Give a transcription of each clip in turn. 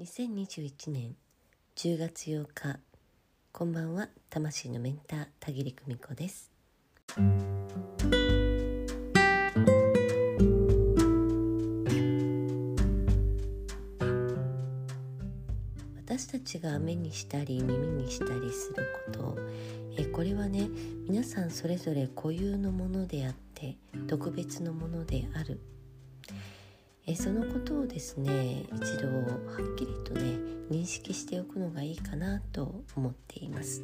2021年10月8日こんばんは魂のメンター田切久美子です。私たちが目にしたり耳にしたりすることえこれはね皆さんそれぞれ固有のものであって特別のものである。えそのことをですね一度はっきりとね認識しておくのがいいかなと思っています。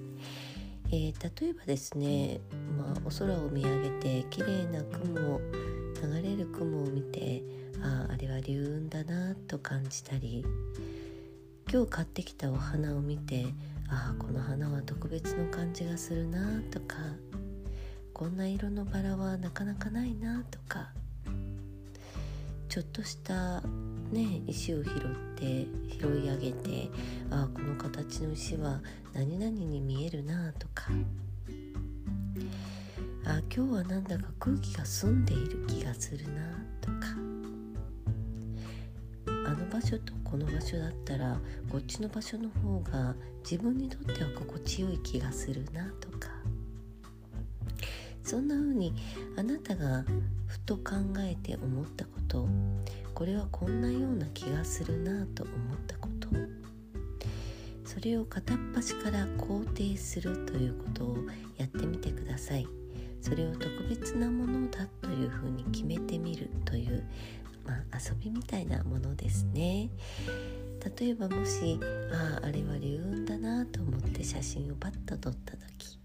えー、例えばですね、まあ、お空を見上げて綺麗な雲流れる雲を見てあああれは流雲だなと感じたり今日買ってきたお花を見てああこの花は特別の感じがするなとかこんな色のバラはなかなかないなとかちょっとしたね石を拾って拾い上げてあこの形の石は何々に見えるなとか。あ今日はなんだか空気が澄んでいる気がするなとか。あの場所とこの場所だったらこっちの場所の方が自分にとっては心地よい気がするなとか。そんな風にあなたがふと考えて思ったことこれはこんなような気がするなと思ったこと。それを片っ端から肯定するということをやってみてください。それを特別なものだというふうに決めてみるという、まあ、遊びみたいなものですね。例えばもしあああれは流雲だなと思って写真をパッと撮った時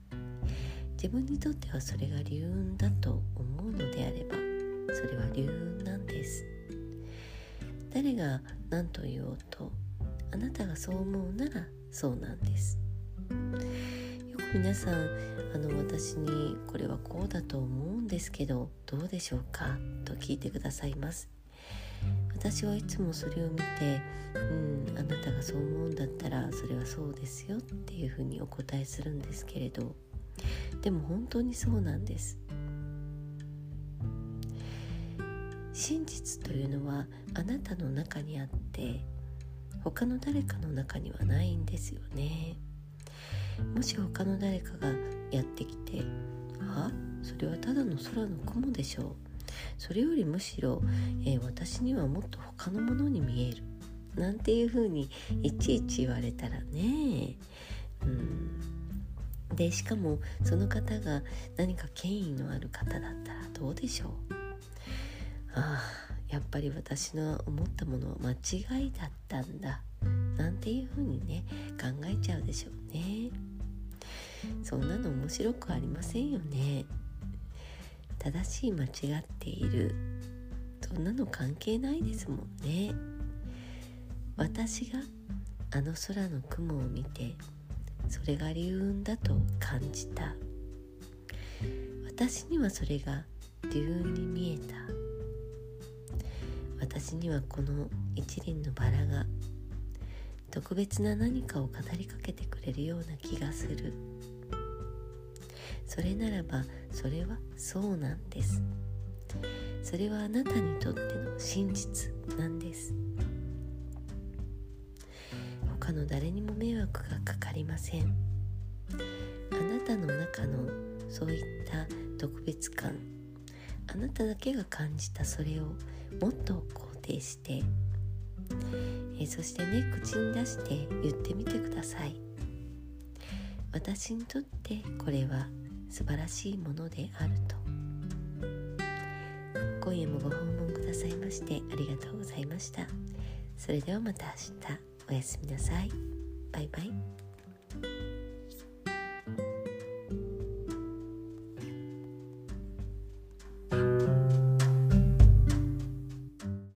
自分にとってはそれが流雲だと思うのであればそれは流雲なんです。誰が何と言おうとあなたがそう思うならそうなんです。よく皆さんあの私にこれはこうだと思うんですけどどうでしょうか？と聞いてくださいます。私はいつもそれを見てうんあなたがそう思うんだったらそれはそうですよっていうふうにお答えするんですけれどでも本当にそうなんです。真実というのはあなたの中にあって他の誰かの中にはないんですよね。もし他の誰かがやってきて「あそれはただの空の雲でしょう」それよりむしろ、えー、私にはもっと他のものに見えるなんていうふうにいちいち言われたらね。うん。でしかもその方が何か権威のある方だったらどうでしょう？ああやっぱり私の思ったものは間違いだったんだ。なんていうふうにね考えちゃうでしょうね。そんなの面白くありませんよね。正しい間違っている。そんなの関係ないですもんね。私があの空の雲を見てそれが流雲だと感じた。私にはそれが流雲に見えた。私にはこの一輪のバラが特別な何かを語りかけてくれるような気がする。それならばそれはそうなんです。それはあなたにとっての真実なんです。他の誰にも迷惑がかかりません。あなたの中のそういった特別感あなただけが感じたそれをもっと肯定して、えそしてね口に出して言ってみてください。私にとってこれは素晴らしいものであると。今夜もご訪問くださいましてありがとうございました。それではまた明日。おやすみなさい。バイバイ。